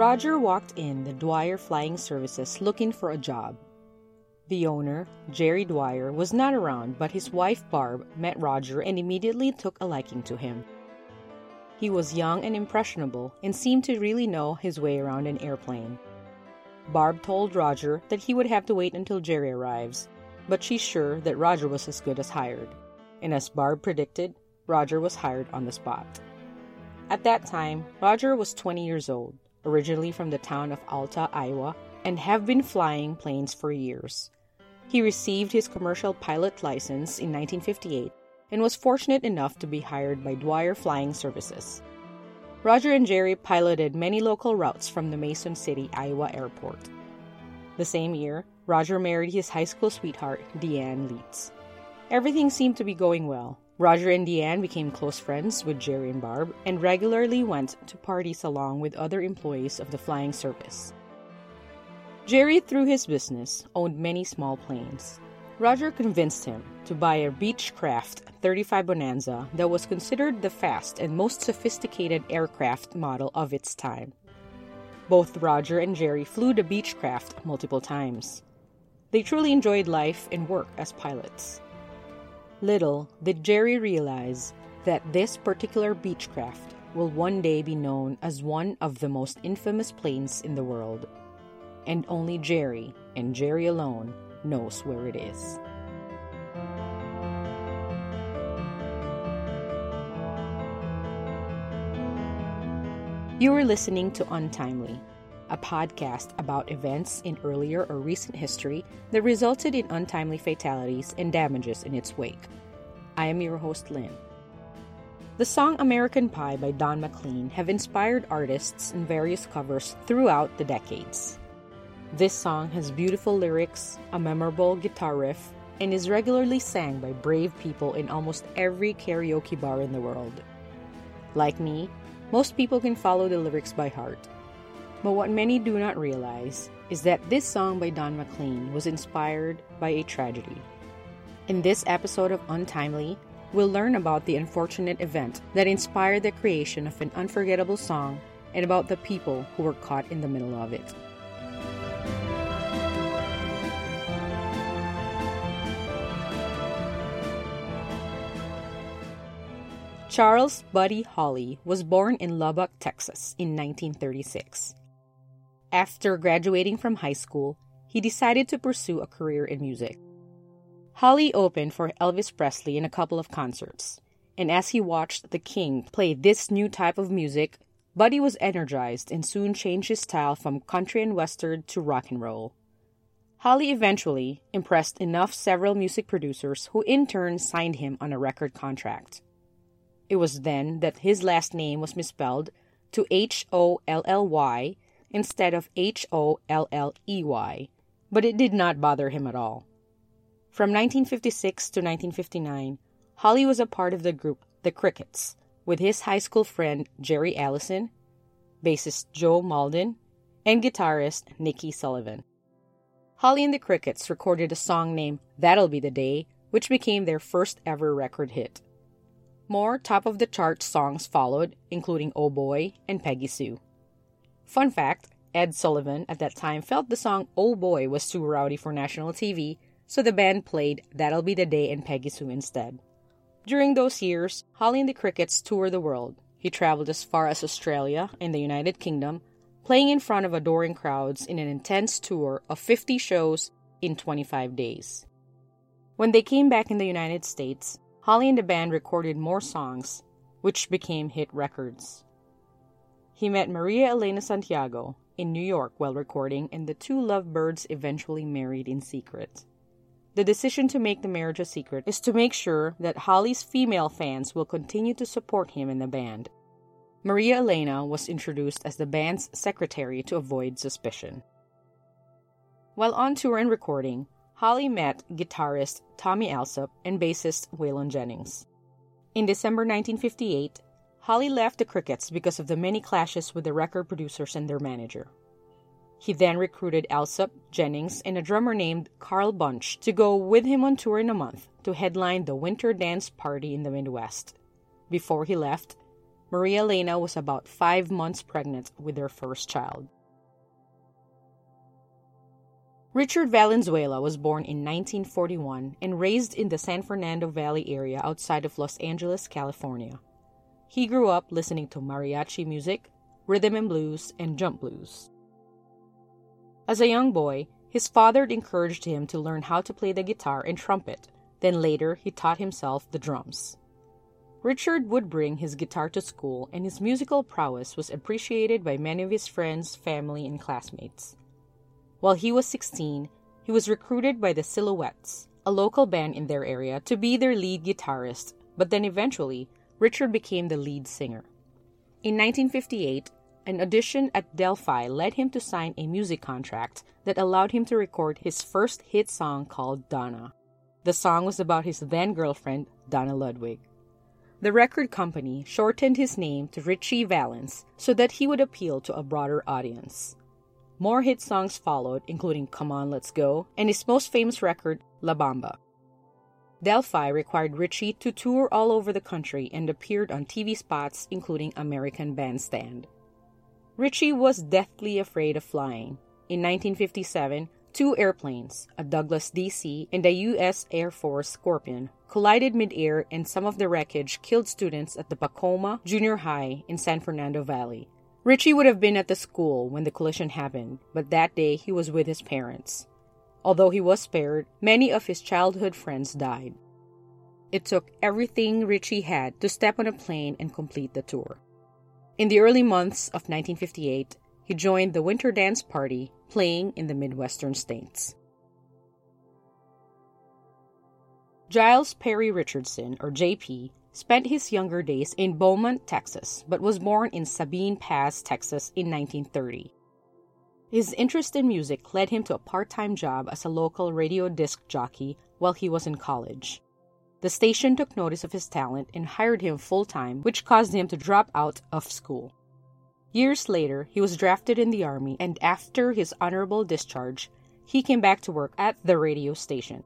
Roger walked in the Dwyer Flying Services looking for a job. The owner, Jerry Dwyer, was not around, but his wife Barb met Roger and immediately took a liking to him. He was young and impressionable and seemed to really know his way around an airplane. Barb told Roger that he would have to wait until Jerry arrives, but she's sure that Roger was as good as hired. And as Barb predicted, Roger was hired on the spot. At that time, Roger was 20 years old, originally from the town of Alta, Iowa, and have been flying planes for years. He received his commercial pilot license in 1958 and was fortunate enough to be hired by Dwyer Flying Services. Roger and Jerry piloted many local routes from the Mason City, Iowa airport. The same year, Roger married his high school sweetheart, Deanne Leeds. Everything seemed to be going well. Roger and Deanne became close friends with Jerry and Barb and regularly went to parties along with other employees of the flying service. Jerry, through his business, owned many small planes. Roger convinced him to buy a Beechcraft 35 Bonanza that was considered the fast and most sophisticated aircraft model of its time. Both Roger and Jerry flew the Beechcraft multiple times. They truly enjoyed life and work as pilots. Little did Jerry realize that this particular Beechcraft will one day be known as one of the most infamous planes in the world. And only Jerry, and Jerry alone, knows where it is. You are listening to Untimely, a podcast about events in earlier or recent history that resulted in untimely fatalities and damages in its wake. I am your host, Lynn. The song American Pie by Don McLean have inspired artists in various covers throughout the decades. This song has beautiful lyrics, a memorable guitar riff, and is regularly sang by brave people in almost every karaoke bar in the world. Like me, most people can follow the lyrics by heart. But what many do not realize is that this song by Don McLean was inspired by a tragedy. In this episode of Untimely, we'll learn about the unfortunate event that inspired the creation of an unforgettable song and about the people who were caught in the middle of it. Charles Buddy Holly was born in Lubbock, Texas in 1936. After graduating from high school, he decided to pursue a career in music. Holly opened for Elvis Presley in a couple of concerts, and as he watched the King play this new type of music, Buddy was energized and soon changed his style from country and western to rock and roll. Holly eventually impressed enough several music producers who in turn signed him on a record contract. It was then that his last name was misspelled to H O L L Y instead of H O L L E Y, but it did not bother him at all. From 1956 to 1959, Holly was a part of the group The Crickets with his high school friend Jerry Allison, bassist Joe Mauldin, and guitarist Niki Sullivan. Holly and the Crickets recorded a song named That'll Be the Day, which became their first ever record hit. More top of the chart songs followed, including Oh Boy and Peggy Sue. Fun fact Ed Sullivan at that time felt the song Oh Boy was too rowdy for national TV, so the band played That'll Be the Day and Peggy Sue instead. During those years, Holly and the Crickets toured the world. He traveled as far as Australia and the United Kingdom, playing in front of adoring crowds in an intense tour of 50 shows in 25 days. When they came back in the United States, Holly and the band recorded more songs, which became hit records. He met Maria Elena Santiago, in New York while recording, and the two lovebirds eventually married in secret. The decision to make the marriage a secret is to make sure that Holly's female fans will continue to support him in the band. Maria Elena was introduced as the band's secretary to avoid suspicion. While on tour and recording, Holly met guitarist Tommy Allsup and bassist Waylon Jennings. In December 1958, Holly left the Crickets because of the many clashes with the record producers and their manager. He then recruited Allsup, Jennings, and a drummer named Carl Bunch to go with him on tour in a month to headline the Winter Dance Party in the Midwest. Before he left, Maria Elena was about five months pregnant with their first child. Richard Valenzuela was born in 1941 and raised in the San Fernando Valley area outside of Los Angeles, California. He grew up listening to mariachi music, rhythm and blues, and jump blues. As a young boy, his father encouraged him to learn how to play the guitar and trumpet, then later he taught himself the drums. Richard would bring his guitar to school, and his musical prowess was appreciated by many of his friends, family, and classmates. While he was 16, he was recruited by the Silhouettes, a local band in their area, to be their lead guitarist, but then eventually, Richard became the lead singer. In 1958, an audition at Del-Fi led him to sign a music contract that allowed him to record his first hit song called Donna. The song was about his then girlfriend, Donna Ludwig. The record company shortened his name to Ritchie Valens so that he would appeal to a broader audience. More hit songs followed, including Come On, Let's Go, and his most famous record, La Bamba. Del-Fi required Ritchie to tour all over the country and appeared on TV spots, including American Bandstand. Ritchie was deathly afraid of flying. In 1957, two airplanes, a Douglas DC and a U.S. Air Force Scorpion, collided midair and some of the wreckage killed students at the Pacoima Junior High in San Fernando Valley. Ritchie would have been at the school when the collision happened, but that day he was with his parents. Although he was spared, many of his childhood friends died. It took everything Ritchie had to step on a plane and complete the tour. In the early months of 1958, he joined the Winter Dance Party, playing in the Midwestern states. Jiles Perry Richardson, or JP, spent his younger days in Beaumont, Texas, but was born in Sabine Pass, Texas in 1930. His interest in music led him to a part time job as a local radio disc jockey while he was in college. The station took notice of his talent and hired him full time, which caused him to drop out of school. Years later, he was drafted in the Army, and after his honorable discharge, he came back to work at the radio station.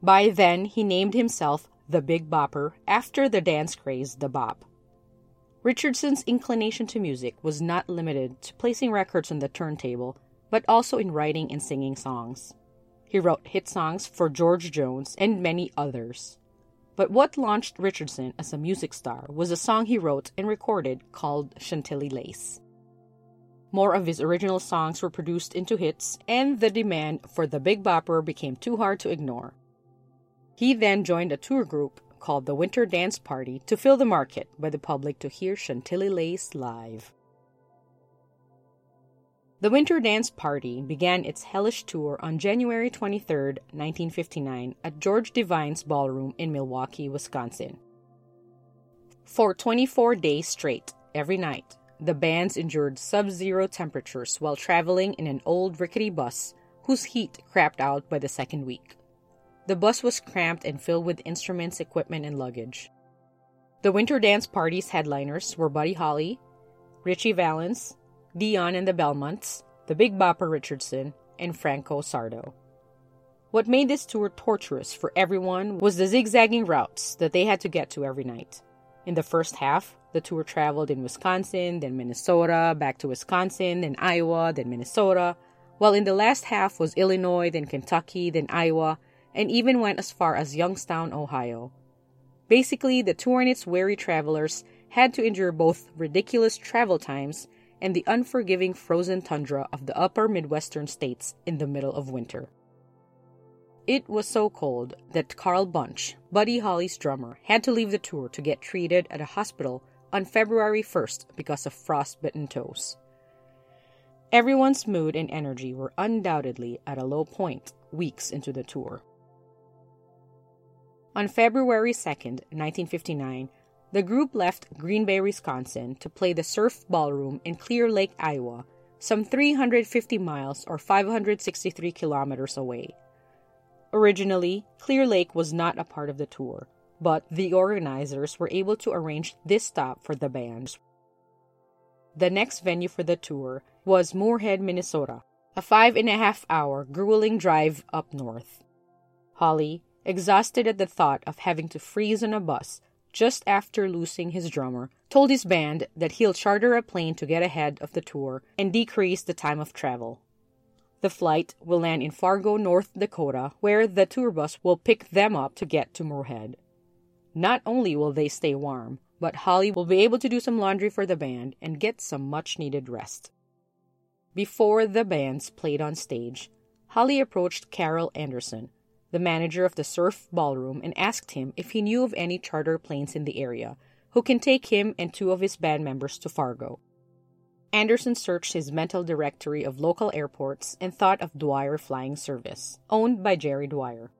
By then, he named himself the Big Bopper, after the dance craze, the bop. Richardson's inclination to music was not limited to placing records on the turntable, but also in writing and singing songs. He wrote hit songs for George Jones and many others. But what launched Richardson as a music star was a song he wrote and recorded called Chantilly Lace. More of his original songs were produced into hits, and the demand for the Big Bopper became too hard to ignore. He then joined a tour group called the Winter Dance Party to fill the market by the public to hear Chantilly Lace live. The Winter Dance Party began its hellish tour on January 23, 1959, at George Devine's Ballroom in Milwaukee, Wisconsin. For 24 days straight, every night, the bands endured sub zero temperatures while traveling in an old rickety bus whose heat crapped out by the second week. The bus was cramped and filled with instruments, equipment, and luggage. The Winter Dance Party's headliners were Buddy Holly, Ritchie Valens, Dion and the Belmonts, the Big Bopper Richardson, and Franco Sardo. What made this tour torturous for everyone was the zigzagging routes that they had to get to every night. In the first half, the tour traveled in Wisconsin, then Minnesota, back to Wisconsin, then Iowa, then Minnesota, while in the last half was Illinois, then Kentucky, then Iowa, and even went as far as Youngstown, Ohio. Basically, the tour and its weary travelers had to endure both ridiculous travel times and the unforgiving frozen tundra of the upper Midwestern states in the middle of winter. It was so cold that Carl Bunch, Buddy Holly's drummer, had to leave the tour to get treated at a hospital on February 1st because of frostbitten toes. Everyone's mood and energy were undoubtedly at a low point weeks into the tour. On February 2nd, 1959, the group left Green Bay, Wisconsin to play the Surf Ballroom in Clear Lake, Iowa, some 350 miles or 563 kilometers away. Originally, Clear Lake was not a part of the tour, but the organizers were able to arrange this stop for the bands. The next venue for the tour was Moorhead, Minnesota, a five and a half hour grueling drive up north. Holly, exhausted at the thought of having to freeze on a bus just after losing his drummer, told his band that he'll charter a plane to get ahead of the tour and decrease the time of travel. The flight will land in Fargo, North Dakota, where the tour bus will pick them up to get to Moorhead. Not only will they stay warm, but Holly will be able to do some laundry for the band and get some much needed rest. Before the bands played on stage, Holly approached Carroll Anderson, the manager of the Surf Ballroom, and asked him if he knew of any charter planes in the area who can take him and two of his band members to Fargo. Anderson searched his mental directory of local airports and thought of Dwyer Flying Service, owned by Jerry Dwyer.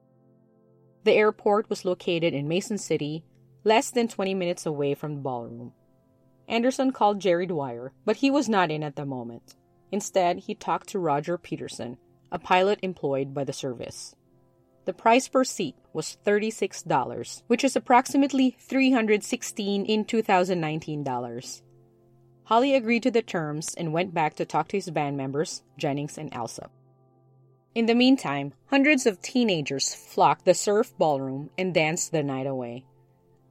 The airport was located in Mason City, less than 20 minutes away from the ballroom. Anderson called Jerry Dwyer, but he was not in at the moment. Instead, he talked to Roger Peterson, a pilot employed by the service. The price per seat was $36, which is approximately 316 in 2019 dollars. Holly agreed to the terms and went back to talk to his band members, Jennings and Allsup. In the meantime, hundreds of teenagers flocked the surf ballroom and danced the night away.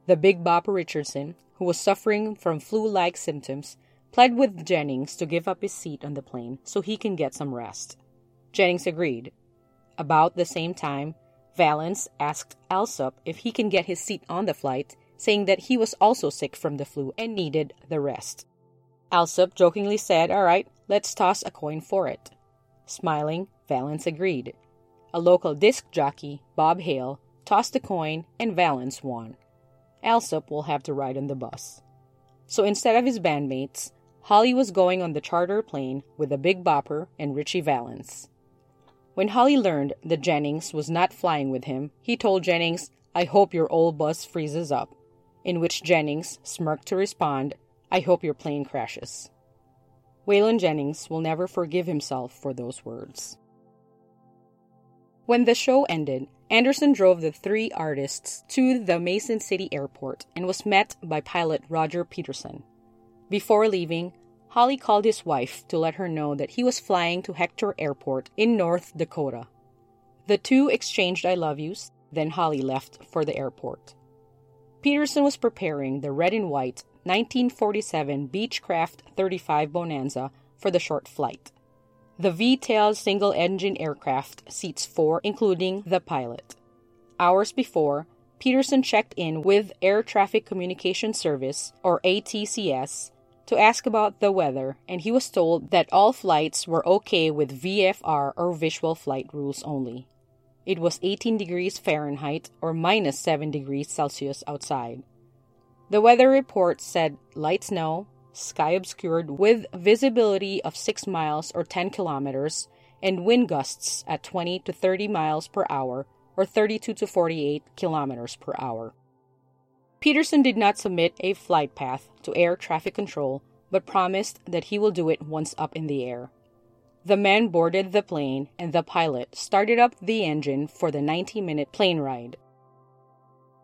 The Big Bopper Richardson, who was suffering from flu like symptoms, pled with Jennings to give up his seat on the plane so he can get some rest. Jennings agreed. About the same time, Valens asked Allsup if he can get his seat on the flight, saying that he was also sick from the flu and needed the rest. Allsup jokingly said, All right, let's toss a coin for it. Smiling, Valens agreed. A local disc jockey, Bob Hale, tossed the coin and Valens won. Allsup will have to ride on the bus. So instead of his bandmates, Holly was going on the charter plane with the Big Bopper and Ritchie Valens. When Holly learned that Jennings was not flying with him, he told Jennings, I hope your old bus freezes up. In which Jennings smirked to respond, I hope your plane crashes. Waylon Jennings will never forgive himself for those words. When the show ended, Anderson drove the three artists to the Mason City airport and was met by pilot Roger Peterson. Before leaving, Holly called his wife to let her know that he was flying to Hector Airport in North Dakota. The two exchanged I love yous, then Holly left for the airport. Peterson was preparing the red and white 1947 Beechcraft 35 Bonanza for the short flight. The V tail single engine aircraft seats four, including the pilot. Hours before, Peterson checked in with Air Traffic Communication Service, or ATCS, to ask about the weather, and he was told that all flights were okay with VFR or visual flight rules only. It was 18 degrees Fahrenheit or minus 7 degrees Celsius outside. The weather report said light snow, sky obscured with visibility of 6 miles or 10 kilometers, and wind gusts at 20 to 30 miles per hour or 32 to 48 kilometers per hour. Peterson did not submit a flight path to air traffic control, but promised that he will do it once up in the air. The men boarded the plane, and the pilot started up the engine for the 90 minute plane ride.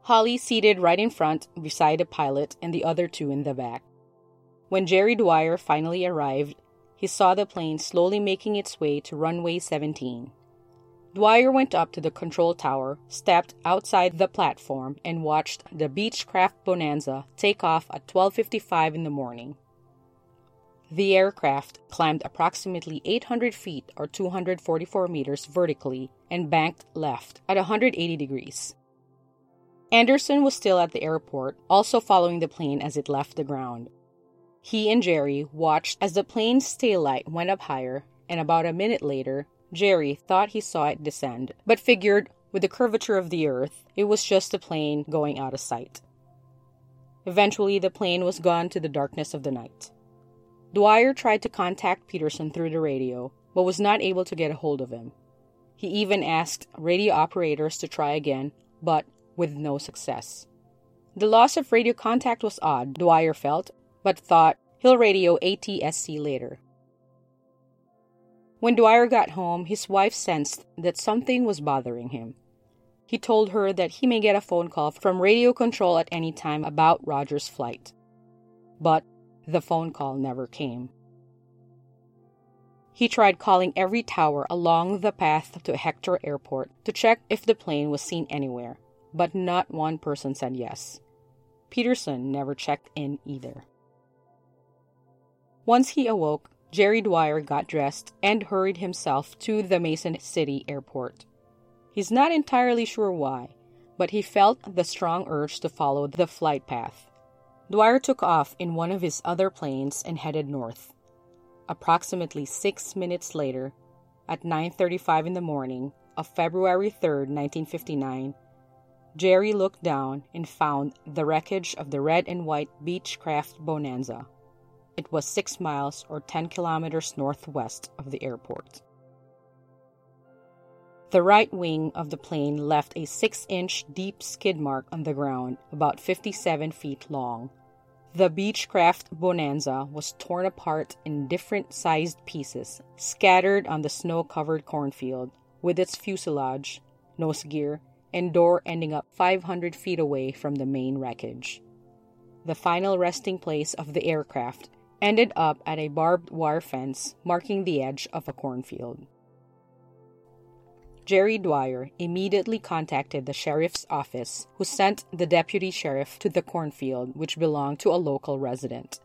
Holly seated right in front beside the pilot and the other two in the back. When Jerry Dwyer finally arrived, he saw the plane slowly making its way to runway 17. Dwyer went up to the control tower, stepped outside the platform, and watched the Beechcraft Bonanza take off at 12:55 in the morning. The aircraft climbed approximately 800 feet or 244 meters vertically and banked left at 180 degrees. Anderson was still at the airport, also following the plane as it left the ground. He and Jerry watched as the plane's taillight went up higher, and about a minute later, Jerry thought he saw it descend, but figured with the curvature of the earth, it was just a plane going out of sight. Eventually, the plane was gone to the darkness of the night. Dwyer tried to contact Peterson through the radio, but was not able to get a hold of him. He even asked radio operators to try again, but with no success. The loss of radio contact was odd, Dwyer felt, but thought he'll radio ATSC later. When Dwyer got home, his wife sensed that something was bothering him. He told her that he may get a phone call from radio control at any time about Roger's flight. But the phone call never came. He tried calling every tower along the path to Hector Airport to check if the plane was seen anywhere, but not one person said yes. Peterson never checked in either. Once he awoke, Jerry Dwyer got dressed and hurried himself to the Mason City airport. He's not entirely sure why, but he felt the strong urge to follow the flight path. Dwyer took off in one of his other planes and headed north. Approximately 6 minutes later, at 9:35 in the morning of February 3, 1959, Jerry looked down and found the wreckage of the red and white Beechcraft Bonanza. It was 6 miles or 10 kilometers northwest of the airport. The right wing of the plane left a 6 inch deep skid mark on the ground, about 57 feet long. The Beechcraft Bonanza was torn apart in different sized pieces, scattered on the snow covered cornfield, with its fuselage, nose gear, and door ending up 500 feet away from the main wreckage. The final resting place of the aircraft ended up at a barbed wire fence marking the edge of a cornfield. Jerry Dwyer immediately contacted the sheriff's office, who sent the deputy sheriff to the cornfield, which belonged to a local resident.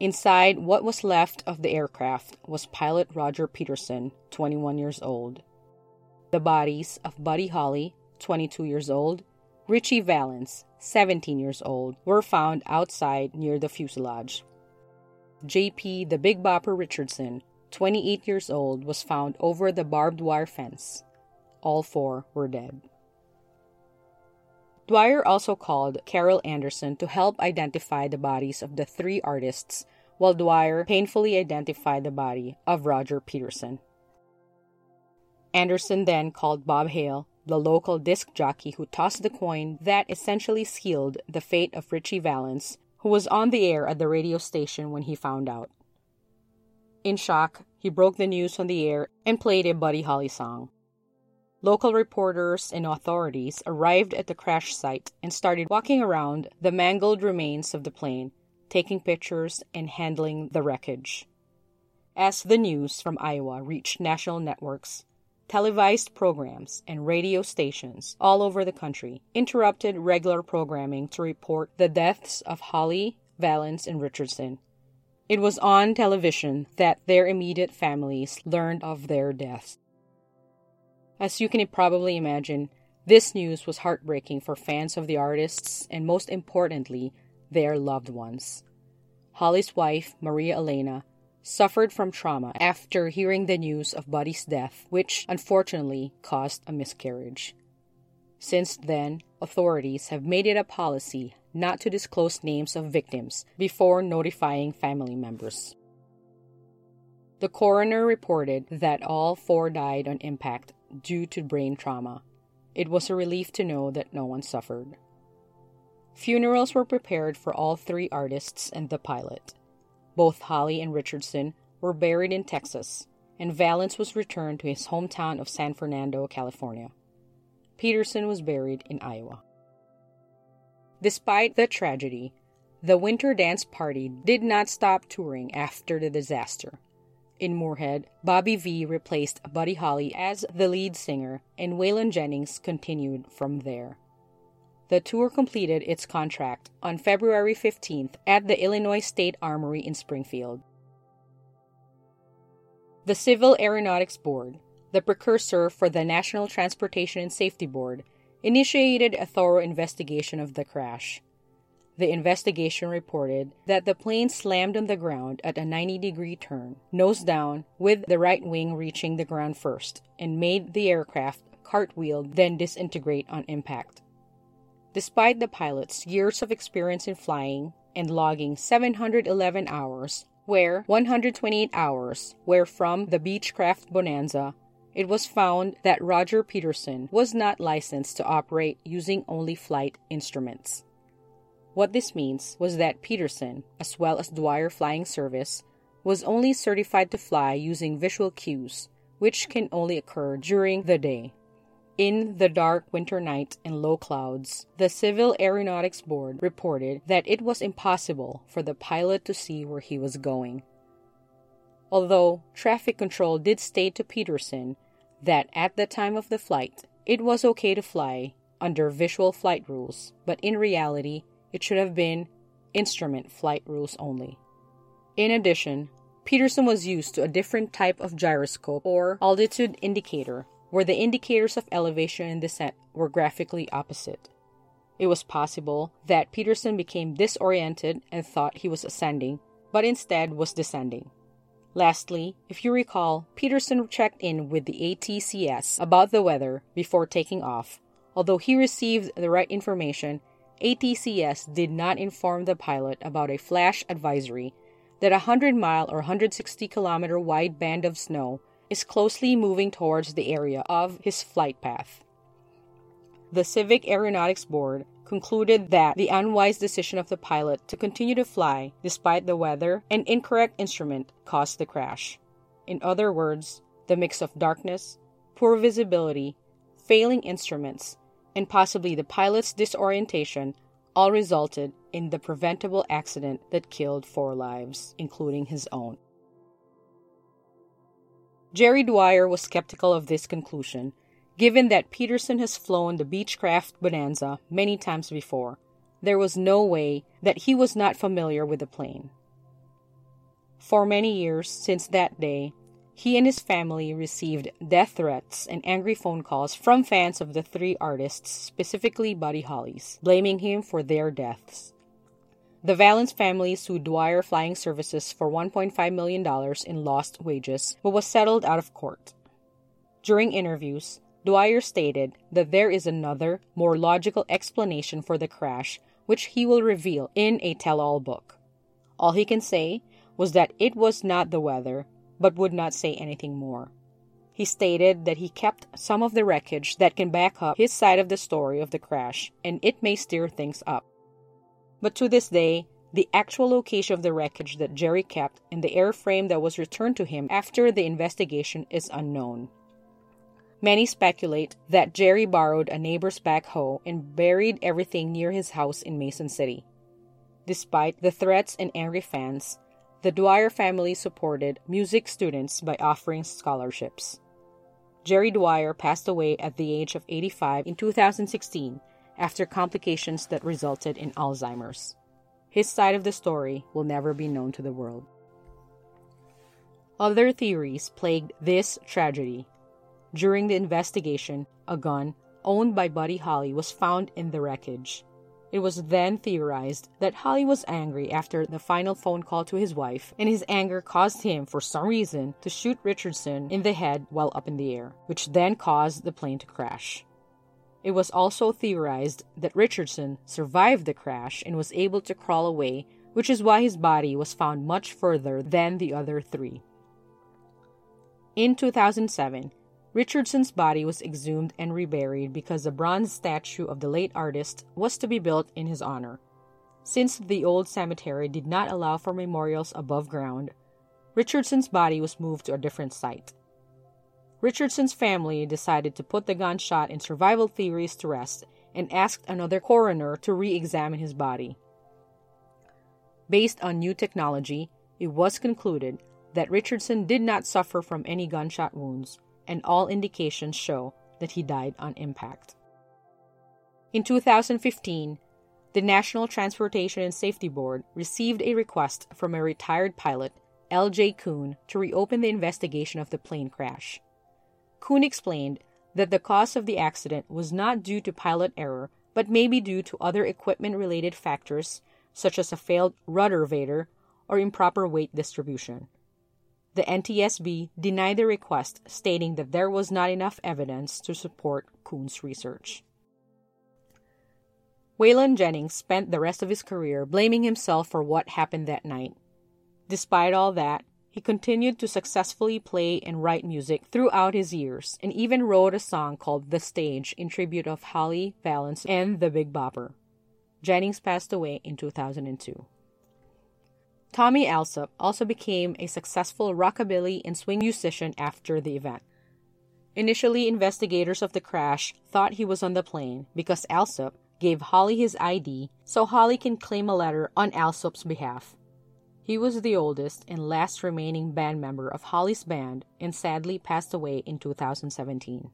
Inside what was left of the aircraft was pilot Roger Peterson, 21 years old. The bodies of Buddy Holly, 22 years old, Ritchie Valens, 17 years old, were found outside near the fuselage. JP the Big Bopper Richardson, 28 years old, was found over the barbed wire fence. All four were dead. Dwyer also called Carroll Anderson to help identify the bodies of the three artists, while Dwyer painfully identified the body of Roger Peterson. Anderson then called Bob Hale, the local disc jockey who tossed the coin that essentially sealed the fate of Ritchie Valens, who was on the air at the radio station when he found out. In shock, he broke the news on the air and played a Buddy Holly song. Local reporters and authorities arrived at the crash site and started walking around the mangled remains of the plane, taking pictures and handling the wreckage. As the news from Iowa reached national networks, televised programs and radio stations all over the country interrupted regular programming to report the deaths of Holly, Valens, and Richardson. It was on television that their immediate families learned of their deaths. As you can probably imagine, this news was heartbreaking for fans of the artists and, most importantly, their loved ones. Holly's wife, Maria Elena, suffered from trauma after hearing the news of Buddy's death, which unfortunately caused a miscarriage. Since then, authorities have made it a policy not to disclose names of victims before notifying family members. The coroner reported that all four died on impact due to brain trauma. It was a relief to know that no one suffered. Funerals were prepared for all three artists and the pilot. Both Holly and Richardson were buried in Texas, and Valens was returned to his hometown of San Fernando, California. Peterson was buried in Iowa. Despite the tragedy, the Winter Dance Party did not stop touring after the disaster. In Moorhead, Bobby Vee replaced Buddy Holly as the lead singer, and Waylon Jennings continued from there. The tour completed its contract on February 15th at the Illinois State Armory in Springfield. The Civil Aeronautics Board, the precursor for the National Transportation and Safety Board, initiated a thorough investigation of the crash. The investigation reported that the plane slammed on the ground at a 90 degree turn, nose down, with the right wing reaching the ground first, and made the aircraft cartwheel, then disintegrate on impact. Despite the pilot's years of experience in flying and logging 711 hours, where 128 hours were from the Beechcraft Bonanza, it was found that Roger Peterson was not licensed to operate using only flight instruments. What this means was that Peterson, as well as Dwyer Flying Service, was only certified to fly using visual cues, which can only occur during the day. In the dark winter night and low clouds, the Civil Aeronautics Board reported that it was impossible for the pilot to see where he was going. Although traffic control did state to Peterson that at the time of the flight, it was okay to fly under visual flight rules, but in reality, it should have been instrument flight rules only. In addition, Peterson was used to a different type of gyroscope or altitude indicator where the indicators of elevation and descent were graphically opposite. It was possible that Peterson became disoriented and thought he was ascending, but instead was descending. Lastly, if you recall, Peterson checked in with the ATCS about the weather before taking off. Although he received the right information, ATCS did not inform the pilot about a flash advisory that a 100 mile or 160 kilometer wide band of snow is closely moving towards the area of his flight path. The Civil Aeronautics Board concluded that the unwise decision of the pilot to continue to fly despite the weather and incorrect instrument caused the crash. In other words, the mix of darkness, poor visibility, failing instruments, and possibly the pilot's disorientation all resulted in the preventable accident that killed four lives, including his own. Jerry Dwyer was skeptical of this conclusion, given that Peterson has flown the Beechcraft Bonanza many times before. There was no way that he was not familiar with the plane. For many years since that day, he and his family received death threats and angry phone calls from fans of the three artists, specifically Buddy Holly's, blaming him for their deaths. The Valens family sued Dwyer Flying Services for $1.5 million in lost wages, but was settled out of court. During interviews, Dwyer stated that there is another, more logical explanation for the crash, which he will reveal in a tell all book. All he can say was that it was not the weather, but would not say anything more. He stated that he kept some of the wreckage that can back up his side of the story of the crash, and it may steer things up. But to this day, the actual location of the wreckage that Jerry kept and the airframe that was returned to him after the investigation is unknown. Many speculate that Jerry borrowed a neighbor's backhoe and buried everything near his house in Mason City. Despite the threats and angry fans, the Dwyer family supported music students by offering scholarships. Jerry Dwyer passed away at the age of 85 in 2016 after complications that resulted in Alzheimer's. His side of the story will never be known to the world. Other theories plagued this tragedy. During the investigation, a gun owned by Buddy Holly was found in the wreckage. It was then theorized that Holly was angry after the final phone call to his wife, and his anger caused him, for some reason, to shoot Richardson in the head while up in the air, which then caused the plane to crash. It was also theorized that Richardson survived the crash and was able to crawl away, which is why his body was found much further than the other three. In 2007, Richardson's body was exhumed and reburied because a bronze statue of the late artist was to be built in his honor. Since the old cemetery did not allow for memorials above ground, Richardson's body was moved to a different site. Richardson's family decided to put the gunshot and survival theories to rest and asked another coroner to re examine his body. Based on new technology, it was concluded that Richardson did not suffer from any gunshot wounds, and all indications show that he died on impact. In 2015, the National Transportation and Safety Board received a request from a retired pilot, L.J. Coon, to reopen the investigation of the plane crash. Coon explained that the cause of the accident was not due to pilot error, but may be due to other equipment related factors, such as a failed ruddervator or improper weight distribution. The NTSB denied the request, stating that there was not enough evidence to support Coon's research. Waylon Jennings spent the rest of his career blaming himself for what happened that night. Despite all that, he continued to successfully play and write music throughout his years and even wrote a song called The Stage in tribute of Holly Valens and the Big Bopper. Jennings passed away in 2002. Tommy Allsup also became a successful rockabilly and swing musician after the event. Initially, investigators of the crash thought he was on the plane because Allsup gave Holly his ID so Holly can claim a letter on Allsup's behalf. He was the oldest and last remaining band member of Holly's band and sadly passed away in 2017.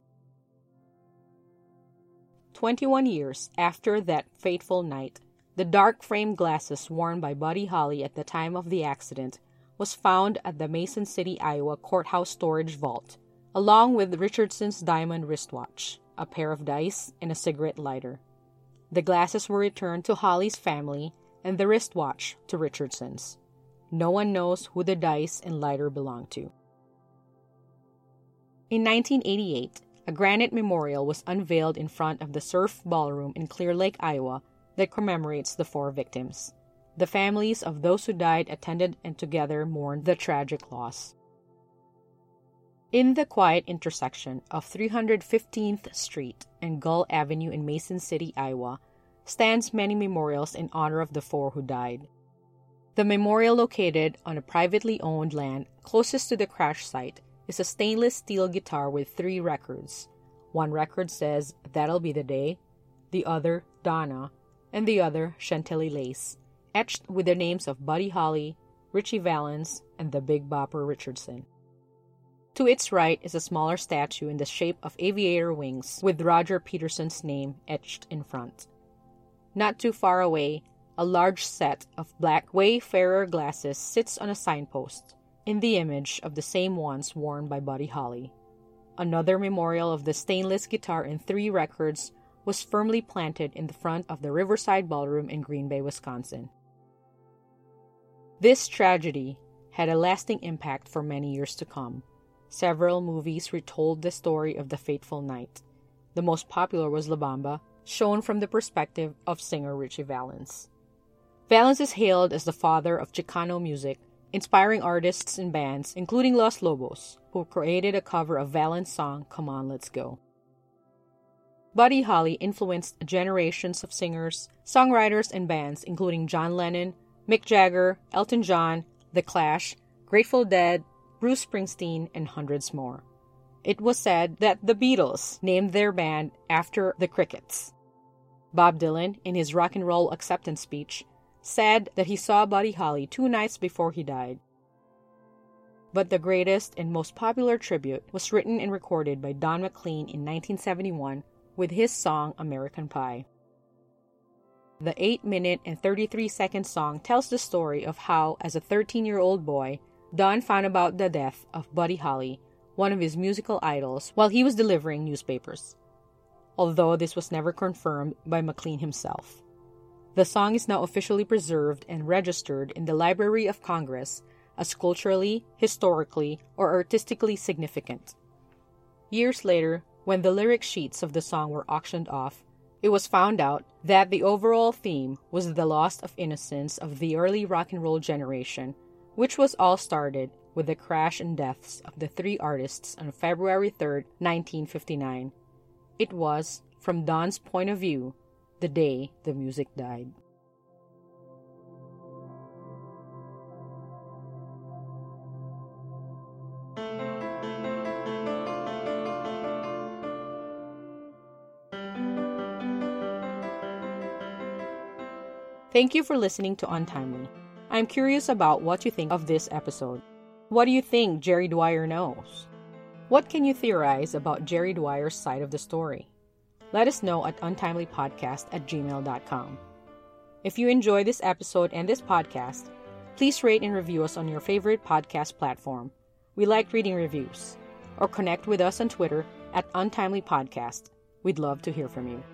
21 years after that fateful night, the dark framed glasses worn by Buddy Holly at the time of the accident was found at the Mason City, Iowa courthouse storage vault, along with Richardson's diamond wristwatch, a pair of dice, and a cigarette lighter. The glasses were returned to Holly's family and the wristwatch to Richardson's. No one knows who the dice and lighter belong to. In 1988, a granite memorial was unveiled in front of the Surf Ballroom in Clear Lake, Iowa, that commemorates the four victims. The families of those who died attended and together mourned the tragic loss. In the quiet intersection of 315th Street and Gull Avenue in Mason City, Iowa, stands many memorials in honor of the four who died. The memorial located on a privately owned land closest to the crash site is a stainless steel guitar with three records. One record says That'll Be the Day, the other Donna, and the other Chantilly Lace, etched with the names of Buddy Holly, Ritchie Valens, and the Big Bopper Richardson. To its right is a smaller statue in the shape of aviator wings with Roger Peterson's name etched in front. Not too far away a large set of black Wayfarer glasses sits on a signpost, in the image of the same ones worn by Buddy Holly. Another memorial of the stainless guitar and three records was firmly planted in the front of the Riverside Ballroom in Green Bay, Wisconsin. This tragedy had a lasting impact for many years to come. Several movies retold the story of the fateful night. The most popular was La Bamba, shown from the perspective of singer Ritchie Valens. Valens is hailed as the father of Chicano music, inspiring artists and bands, including Los Lobos, who created a cover of Valens' song Come On Let's Go. Buddy Holly influenced generations of singers, songwriters, and bands, including John Lennon, Mick Jagger, Elton John, The Clash, Grateful Dead, Bruce Springsteen, and hundreds more. It was said that the Beatles named their band after the Crickets. Bob Dylan, in his rock and roll acceptance speech, said that he saw Buddy Holly two nights before he died. But the greatest and most popular tribute was written and recorded by Don McLean in 1971 with his song American Pie. The 8 minute and 33 second song tells the story of how, as a 13 year old boy, Don found out about the death of Buddy Holly, one of his musical idols, while he was delivering newspapers. Although this was never confirmed by McLean himself. The song is now officially preserved and registered in the Library of Congress as culturally, historically, or artistically significant. Years later, when the lyric sheets of the song were auctioned off, it was found out that the overall theme was the loss of innocence of the early rock and roll generation, which was all started with the crash and deaths of the three artists on February 3, 1959. It was, from Don's point of view, the day the music died. Thank you for listening to Untimely. I'm curious about what you think of this episode. What do you think Jerry Dwyer knows? What can you theorize about Jerry Dwyer's side of the story? Let us know at untimelypodcast at gmail.com. If you enjoy this episode and this podcast, please rate and review us on your favorite podcast platform. We like reading reviews. Or connect with us on Twitter at Untimely Podcast. We'd love to hear from you.